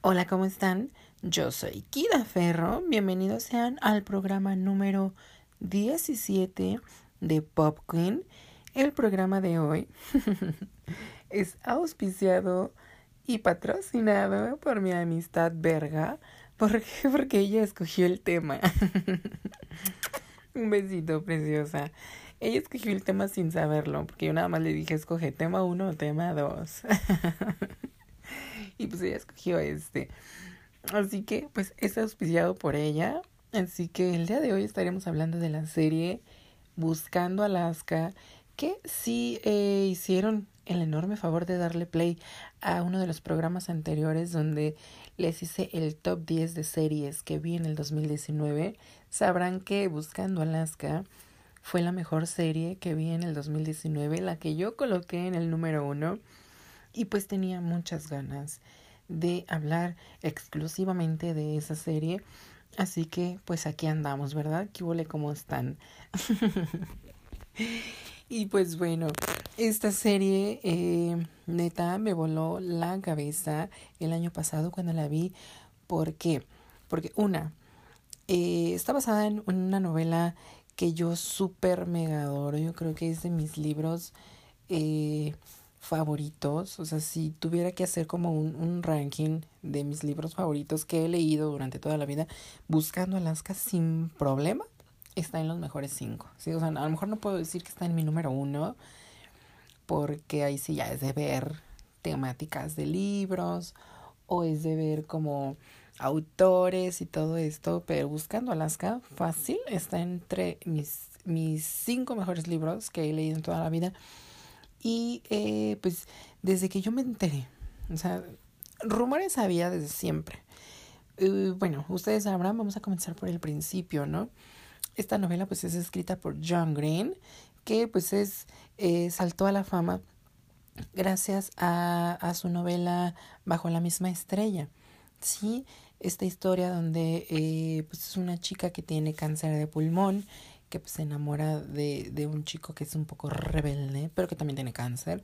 Hola, ¿cómo están? Yo soy Kida Ferro. Bienvenidos sean al programa número 17 de Pop Queen. El programa de hoy es auspiciado y patrocinado por mi amistad verga. ¿Por qué? Porque ella escogió el tema. Un besito, preciosa. Ella escogió el tema sin saberlo, porque yo nada más le dije, escoge tema 1 o tema 2. y pues ella escogió este. Así que pues es auspiciado por ella. Así que el día de hoy estaremos hablando de la serie Buscando Alaska, que sí eh, hicieron el enorme favor de darle play a uno de los programas anteriores donde les hice el top 10 de series que vi en el 2019. Sabrán que Buscando Alaska fue la mejor serie que vi en el 2019, la que yo coloqué en el número uno y pues tenía muchas ganas de hablar exclusivamente de esa serie. Así que pues aquí andamos, ¿verdad? ¿Qué huele cómo están? y pues bueno, esta serie eh, neta me voló la cabeza el año pasado cuando la vi. ¿Por qué? Porque una, eh, está basada en una novela que yo súper mega adoro. Yo creo que es de mis libros eh, favoritos. O sea, si tuviera que hacer como un, un, ranking de mis libros favoritos que he leído durante toda la vida, Buscando Alaska sin problema, está en los mejores cinco. ¿sí? O sea, a lo mejor no puedo decir que está en mi número uno, porque ahí sí ya es de ver temáticas de libros o es de ver como autores y todo esto, pero Buscando Alaska, fácil, está entre mis, mis cinco mejores libros que he leído en toda la vida. Y eh, pues desde que yo me enteré, o sea, rumores había desde siempre. Uh, bueno, ustedes sabrán, vamos a comenzar por el principio, ¿no? Esta novela pues es escrita por John Green, que pues es, eh, saltó a la fama gracias a, a su novela Bajo la misma estrella. Sí, esta historia donde eh, pues es una chica que tiene cáncer de pulmón que pues, se enamora de, de un chico que es un poco rebelde, pero que también tiene cáncer.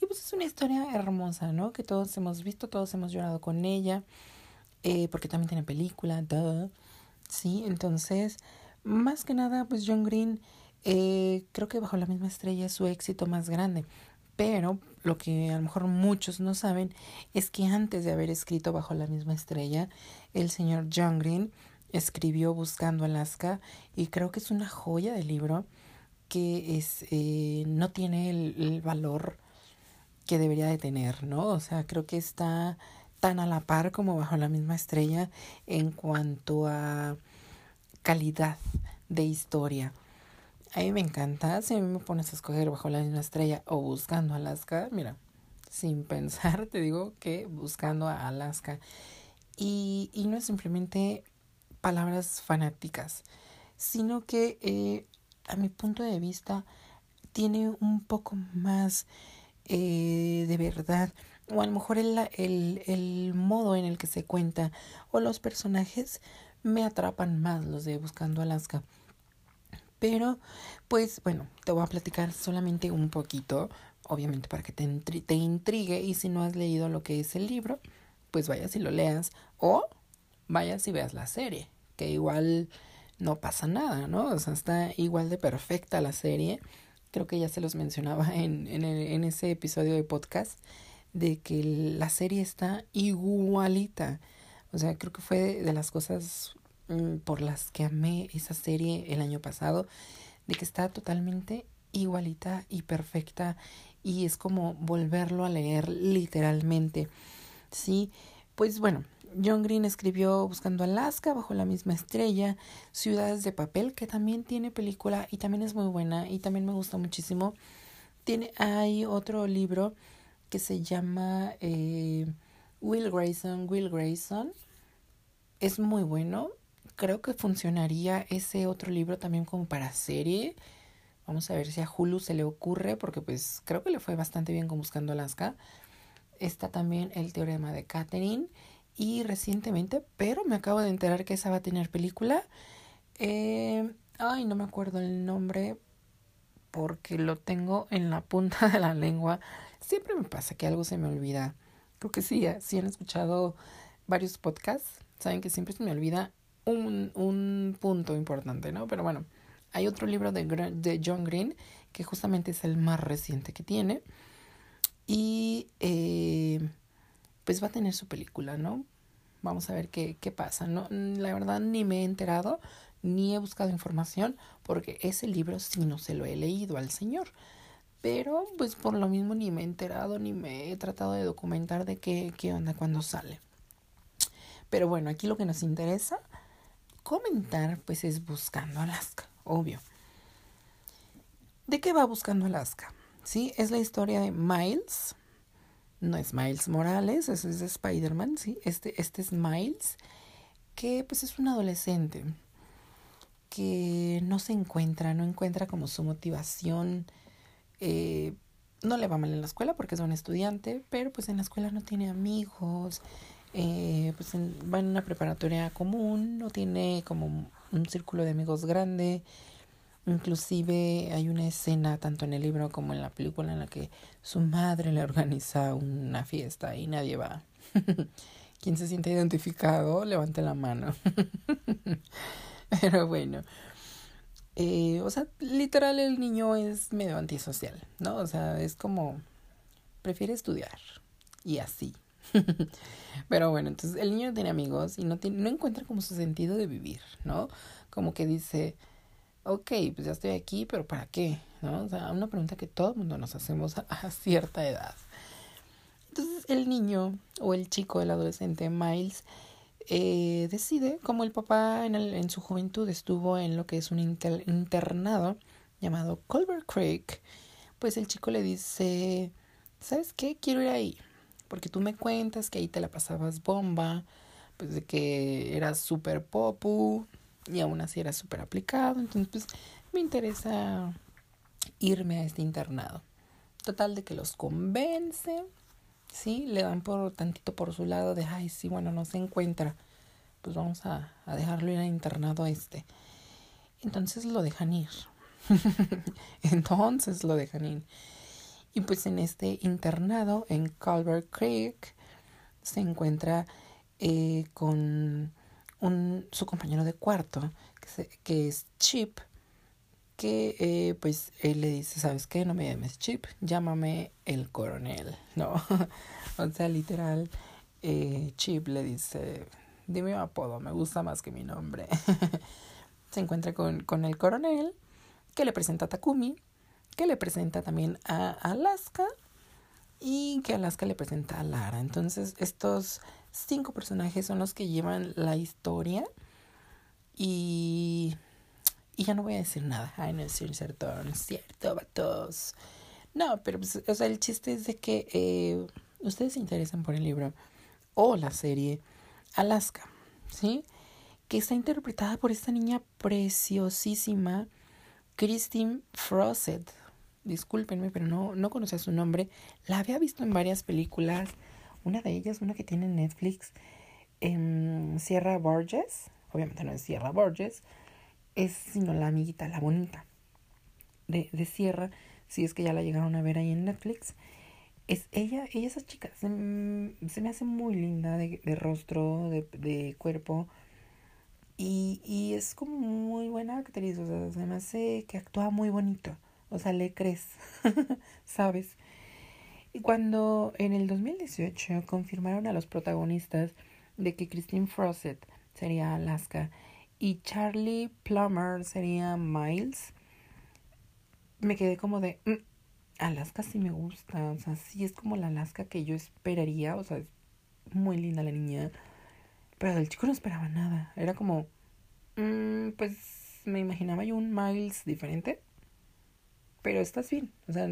Y pues es una historia hermosa, ¿no? Que todos hemos visto, todos hemos llorado con ella, eh, porque también tiene película, duh. Sí, entonces, más que nada, pues John Green, eh, creo que bajo la misma estrella es su éxito más grande. Pero lo que a lo mejor muchos no saben es que antes de haber escrito bajo la misma estrella, el señor John Green escribió Buscando Alaska y creo que es una joya de libro que es eh, no tiene el, valor que debería de tener, ¿no? O sea, creo que está tan a la par como bajo la misma estrella en cuanto a calidad de historia. A mí me encanta, si a mí me pones a escoger bajo la misma estrella o buscando Alaska, mira, sin pensar te digo que buscando a Alaska. Y, y no es simplemente palabras fanáticas, sino que eh, a mi punto de vista tiene un poco más eh, de verdad, o a lo mejor el, el, el modo en el que se cuenta, o los personajes me atrapan más los de Buscando Alaska. Pero, pues bueno, te voy a platicar solamente un poquito, obviamente para que te, te intrigue y si no has leído lo que es el libro, pues vayas y lo leas o vayas y veas la serie, que igual no pasa nada, ¿no? O sea, está igual de perfecta la serie. Creo que ya se los mencionaba en, en, en ese episodio de podcast, de que la serie está igualita. O sea, creo que fue de las cosas mm, por las que amé esa serie el año pasado, de que está totalmente igualita y perfecta y es como volverlo a leer literalmente. Sí, pues bueno, John Green escribió Buscando Alaska bajo la misma estrella, Ciudades de Papel, que también tiene película y también es muy buena y también me gusta muchísimo. Tiene, hay otro libro que se llama eh, Will Grayson, Will Grayson. Es muy bueno. Creo que funcionaría ese otro libro también como para serie. Vamos a ver si a Hulu se le ocurre, porque pues creo que le fue bastante bien con Buscando Alaska. Está también el teorema de Catherine y recientemente, pero me acabo de enterar que esa va a tener película. Eh, ay, no me acuerdo el nombre porque lo tengo en la punta de la lengua. Siempre me pasa que algo se me olvida. Creo que sí, sí han escuchado varios podcasts, saben que siempre se me olvida un, un punto importante, ¿no? Pero bueno, hay otro libro de, de John Green que justamente es el más reciente que tiene. Y eh, pues va a tener su película, ¿no? Vamos a ver qué, qué pasa. No, la verdad ni me he enterado, ni he buscado información, porque ese libro sí no se lo he leído al señor. Pero pues por lo mismo ni me he enterado, ni me he tratado de documentar de qué, qué onda cuando sale. Pero bueno, aquí lo que nos interesa comentar pues es Buscando Alaska, obvio. ¿De qué va Buscando Alaska? Sí, es la historia de Miles. No es Miles Morales, eso es de Spider-Man, sí. Este, este es Miles, que pues es un adolescente que no se encuentra, no encuentra como su motivación. Eh, no le va mal en la escuela porque es un estudiante, pero pues en la escuela no tiene amigos, eh, pues va en una preparatoria común, no tiene como un círculo de amigos grande. Inclusive hay una escena tanto en el libro como en la película en la que su madre le organiza una fiesta y nadie va. Quien se siente identificado, levante la mano. Pero bueno. Eh, o sea, literal el niño es medio antisocial, ¿no? O sea, es como prefiere estudiar y así. Pero bueno, entonces el niño tiene amigos y no, tiene, no encuentra como su sentido de vivir, ¿no? Como que dice, ok, pues ya estoy aquí, pero ¿para qué? ¿No? O sea, una pregunta que todo el mundo nos hacemos a, cierta edad. Entonces el niño o el chico, el adolescente Miles, eh, decide, como el papá en, el, en su juventud estuvo en lo que es un internado llamado Culver Creek, pues el chico le dice, ¿sabes qué? Quiero ir ahí porque tú me cuentas que ahí te la pasabas bomba, pues de que eras súper popu y aún así eras súper aplicado, entonces pues me interesa irme a este internado. Total de que los convence, ¿sí? Le dan por tantito por su lado de, ay, sí, bueno, no se encuentra, pues vamos a, a dejarlo ir al internado este. Entonces lo dejan ir. Entonces lo dejan ir. Y pues en este internado en Culver Creek se encuentra eh, con un, su compañero de cuarto, que, que es Chip, que eh, pues él le dice, ¿sabes qué? No me llames Chip, llámame el coronel, ¿no? o sea, literal, eh, Chip le dice, dime un apodo, me gusta más que mi nombre. se encuentra con, con el coronel, que le presenta a Takumi, que le presenta también a Alaska y que Alaska le presenta a Lara. Entonces, estos cinco personajes son los que llevan la historia y, y ya no voy a decir nada. Ay, no es cierto, no es cierto, vatos. No, pero pues, o sea, el chiste es de que eh, ustedes se interesan por el libro o la serie Alaska, ¿sí? Que está interpretada por esta niña preciosísima, Christine Frosset discúlpenme, pero no, no conocía su nombre. La había visto en varias películas. Una de ellas, una que tiene en Netflix, en Sierra Borges. Obviamente no es Sierra Borges, es sino la amiguita, la bonita de, de Sierra. Si es que ya la llegaron a ver ahí en Netflix. Es ella, ella esa chica, se, se me hace muy linda de, de rostro, de, de cuerpo. Y, y es como muy buena actriz, o sea, se me hace que actúa muy bonito. O sea, le crees, ¿sabes? Cuando en el 2018 confirmaron a los protagonistas de que Christine Frosset sería Alaska y Charlie Plummer sería Miles, me quedé como de, mm, Alaska sí me gusta, o sea, sí es como la Alaska que yo esperaría, o sea, es muy linda la niña, pero del chico no esperaba nada, era como, mm, pues me imaginaba yo un Miles diferente pero estás bien, o sea,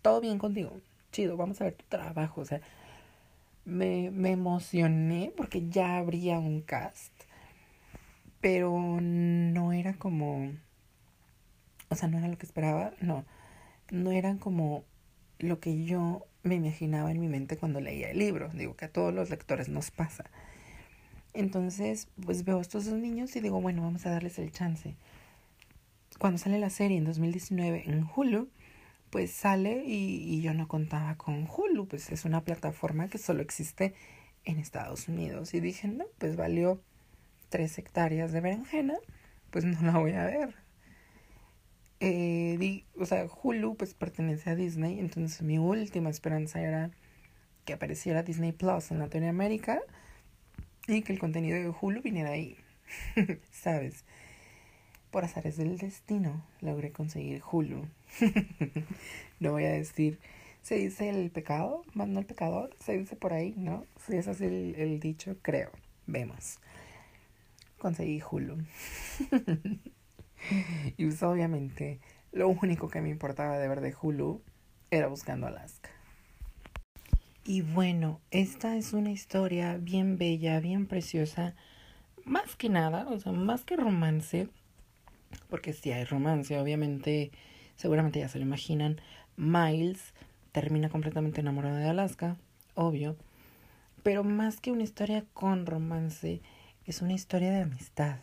todo bien contigo, chido, vamos a ver tu trabajo, o sea, me, me emocioné porque ya habría un cast, pero no era como, o sea, no era lo que esperaba, no, no eran como lo que yo me imaginaba en mi mente cuando leía el libro, digo que a todos los lectores nos pasa. Entonces, pues veo a estos dos niños y digo, bueno, vamos a darles el chance cuando sale la serie en 2019 en Hulu, pues sale y, yo no contaba con Hulu, pues es una plataforma que solo existe en Estados Unidos. Y dije, no, pues valió tres hectáreas de berenjena, pues no la voy a ver. Eh, di, o sea, Hulu pues pertenece a Disney, entonces mi última esperanza era que apareciera Disney Plus en Latinoamérica y que el contenido de Hulu viniera ahí, ¿sabes? Por azares del destino logré conseguir Hulu. no voy a decir, se dice el pecado, más no el pecador, se dice por ahí, ¿no? Si es así el, dicho, creo. Vemos. Conseguí Hulu. y pues, obviamente lo único que me importaba de ver de Hulu era buscando Alaska. Y bueno, esta es una historia bien bella, bien preciosa. Más que nada, o sea, más que romance, porque si hay romance, obviamente, seguramente ya se lo imaginan, Miles termina completamente enamorado de Alaska, obvio, pero más que una historia con romance, es una historia de amistad.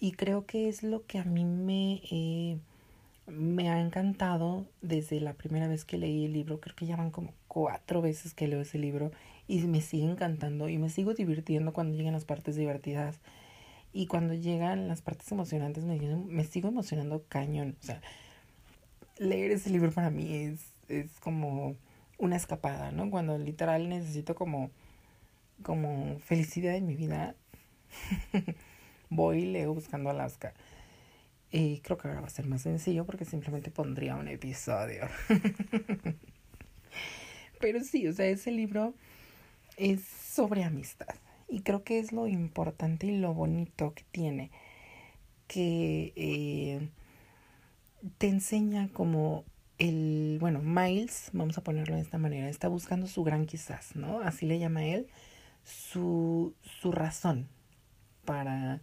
Y creo que es lo que a mí me, eh, me ha encantado desde la primera vez que leí el libro. Creo que ya van como cuatro veces que leo ese libro y me sigue encantando y me sigo divirtiendo cuando llegan las partes divertidas. Y cuando llegan las partes emocionantes me, me sigo emocionando cañón. O sea, leer ese libro para mí es, es como una escapada, ¿no? Cuando literal necesito como, como felicidad en mi vida, voy y leo buscando Alaska. Y creo que ahora va a ser más sencillo porque simplemente pondría un episodio. Pero sí, o sea, ese libro es sobre amistad. Y creo que es lo importante y lo bonito que tiene. Que eh, te enseña como el, bueno, Miles, vamos a ponerlo de esta manera, está buscando su gran quizás, ¿no? Así le llama él, su, su razón para,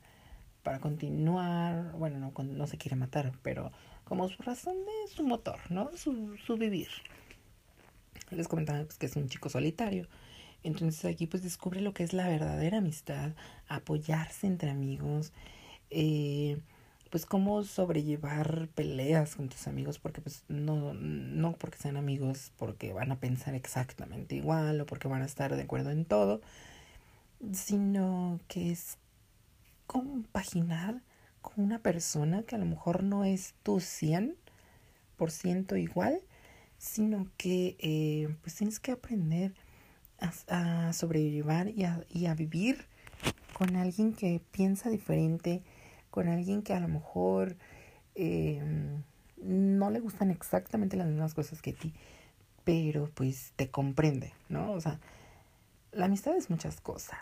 para continuar, bueno, no, no se quiere matar, pero como su razón de su motor, ¿no? Su, su vivir. Les comentaba pues, que es un chico solitario. Entonces aquí pues descubre lo que es la verdadera amistad, apoyarse entre amigos, eh, pues cómo sobrellevar peleas con tus amigos, porque pues no, no porque sean amigos, porque van a pensar exactamente igual o porque van a estar de acuerdo en todo, sino que es compaginar con una persona que a lo mejor no es tu 100% igual, sino que eh, pues tienes que aprender a, sobrellevar y a, y a vivir con alguien que piensa diferente, con alguien que a lo mejor eh, no le gustan exactamente las mismas cosas que a ti, pero pues te comprende, ¿no? O sea, la amistad es muchas cosas.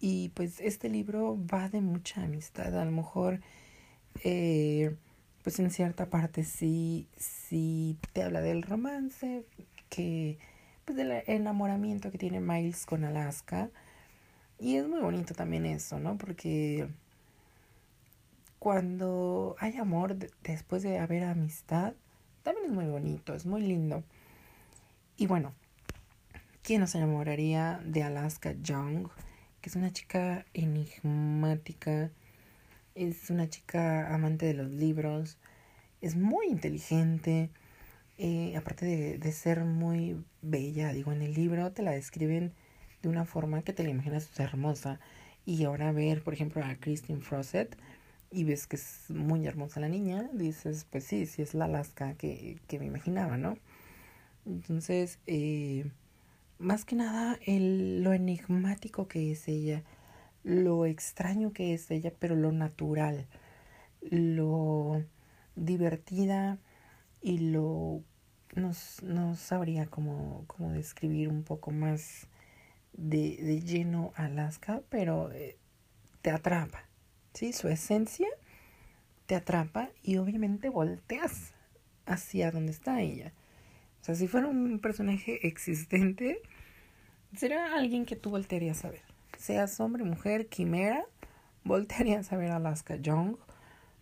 Y pues este libro va de mucha amistad. A lo mejor, eh, pues en cierta parte sí, sí te habla del romance, que, pues del enamoramiento que tiene Miles con Alaska. Y es muy bonito también eso, ¿no? Porque cuando hay amor después de haber amistad, también es muy bonito, es muy lindo. Y bueno, ¿quién nos enamoraría de Alaska Young? Que es una chica enigmática, es una chica amante de los libros, es muy inteligente, eh, aparte de, de ser muy bella, digo, en el libro te la describen de una forma que te la imaginas hermosa. Y ahora ver, por ejemplo, a Christine Frosset, y ves que es muy hermosa la niña, dices, pues sí, sí es la Alaska que, que me imaginaba, ¿no? Entonces, eh, más que nada, el, lo enigmático que es ella, lo extraño que es ella, pero lo natural, lo divertida y lo... No, no sabría cómo, cómo describir un poco más de, de lleno Alaska, pero eh, te atrapa ¿sí? Su esencia te atrapa y obviamente volteas hacia donde está ella. O sea, si fuera un personaje existente, será alguien que tú voltearías a ver. Seas hombre, mujer, quimera, voltearías a ver a Alaska Young,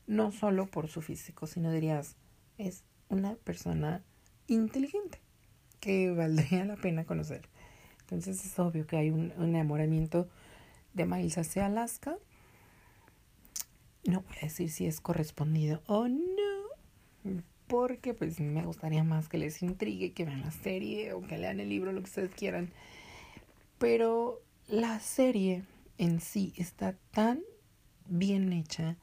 no solo por su físico, sino dirías, es una persona inteligente que valdría la pena conocer. Entonces es obvio que hay un, enamoramiento de Miles hacia Alaska no voy a decir si es correspondido o no, porque pues me gustaría más que les intrigue, que vean la serie o que lean el libro, lo que ustedes quieran. Pero la serie en sí está tan bien hecha,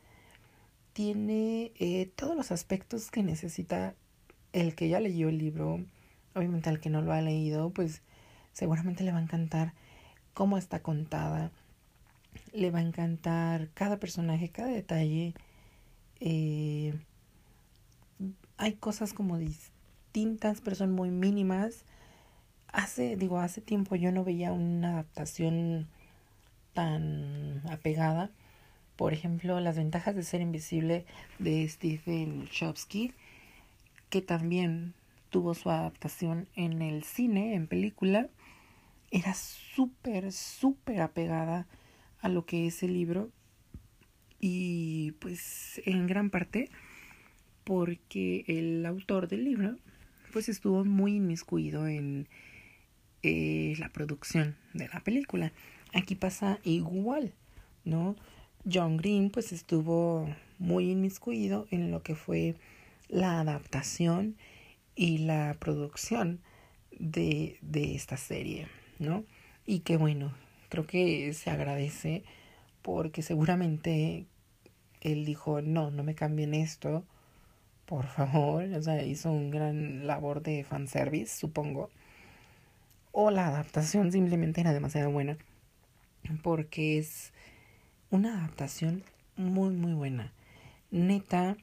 tiene eh, todos los aspectos que necesita el que ya leyó el libro, obviamente al que no lo ha leído, pues seguramente le va a encantar cómo está contada, le va a encantar cada personaje, cada detalle. Eh, hay cosas como distintas, pero son muy mínimas. Hace, digo, hace tiempo yo no veía una adaptación tan apegada. Por ejemplo, las ventajas de ser invisible de Stephen Chomsky, que también tuvo su adaptación en el cine, en película, era súper, súper apegada a lo que es el libro. Y pues en gran parte porque el autor del libro pues estuvo muy inmiscuido en eh, la producción de la película. Aquí pasa igual, ¿no? John Green pues estuvo muy inmiscuido en lo que fue la adaptación y la producción de, de esta serie, ¿no? Y que bueno, creo que se agradece porque seguramente él dijo, no, no me cambien esto, por favor, o sea, hizo un gran labor de fanservice, supongo. O la adaptación simplemente era demasiado buena, porque es una adaptación muy, muy buena. Neta,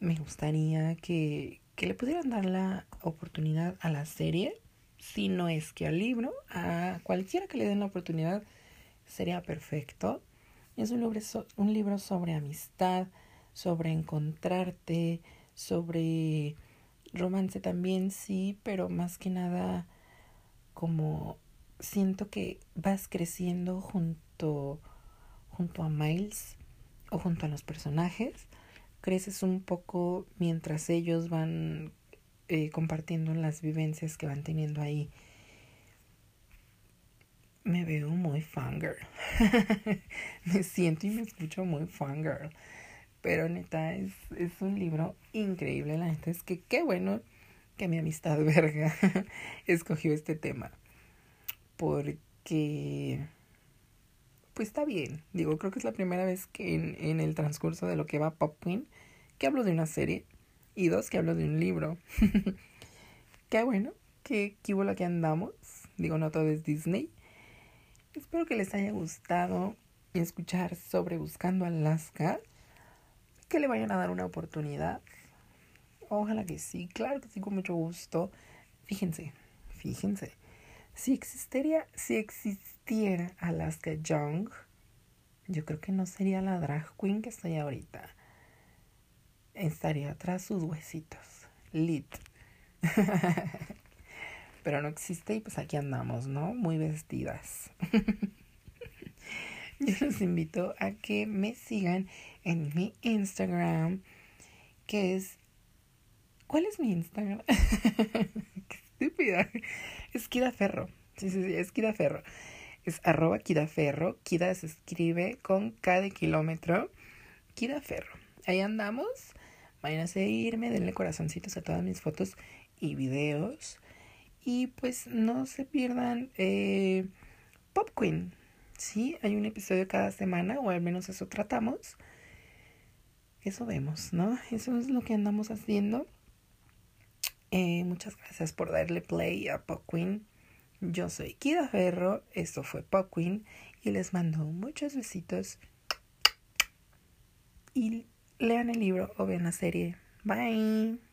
me gustaría que, que le pudieran dar la oportunidad a la serie, si no es que al libro, a cualquiera que le den la oportunidad, sería perfecto. Es un libro, un libro sobre amistad, sobre encontrarte, sobre romance también, sí, pero más que nada como siento que vas creciendo junto junto a Miles o junto a los personajes, creces un poco mientras ellos van eh, compartiendo las vivencias que van teniendo ahí. Me veo muy fangirl. me siento y me escucho muy fangirl. Pero neta, es, es un libro increíble. La neta es que qué bueno que mi amistad verga escogió este tema. Porque pues está bien. Digo, creo que es la primera vez que en, en el transcurso de lo que va Pop Queen que hablo de una serie y dos que hablo de un libro. Qué bueno, qué la que andamos. Digo, no todo es Disney. Espero que les haya gustado escuchar sobre Buscando Alaska. Que le vayan a dar una oportunidad. Ojalá que sí, claro que sí, con mucho gusto. Fíjense, fíjense. Si existiera, si existiera Alaska Young, yo creo que no sería la drag queen que estoy ahorita. Estaría atrás sus huesitos. Lit. Pero no existe y pues aquí andamos, ¿no? Muy vestidas. yo los invito a que me sigan en mi Instagram, que es... ¿Cuál es mi Instagram? Qué estúpida. Es Kida Ferro. Sí, sí, sí, es Kida Ferro. Es arroba Kida Ferro. Kida se escribe con cada kilómetro. Kida Ferro. Ahí andamos. Vayan a seguirme, denle corazoncitos a todas mis fotos y videos. Y pues no se pierdan eh, Pop Queen. Sí, hay un episodio cada semana, o al menos eso tratamos. Eso vemos, ¿no? Eso es lo que andamos haciendo. Eh, muchas gracias por darle play a Pop Queen. Yo soy Kida Ferro, esto fue Pop Queen y les mando muchos besitos. Y lean el libro o vean la serie. Bye.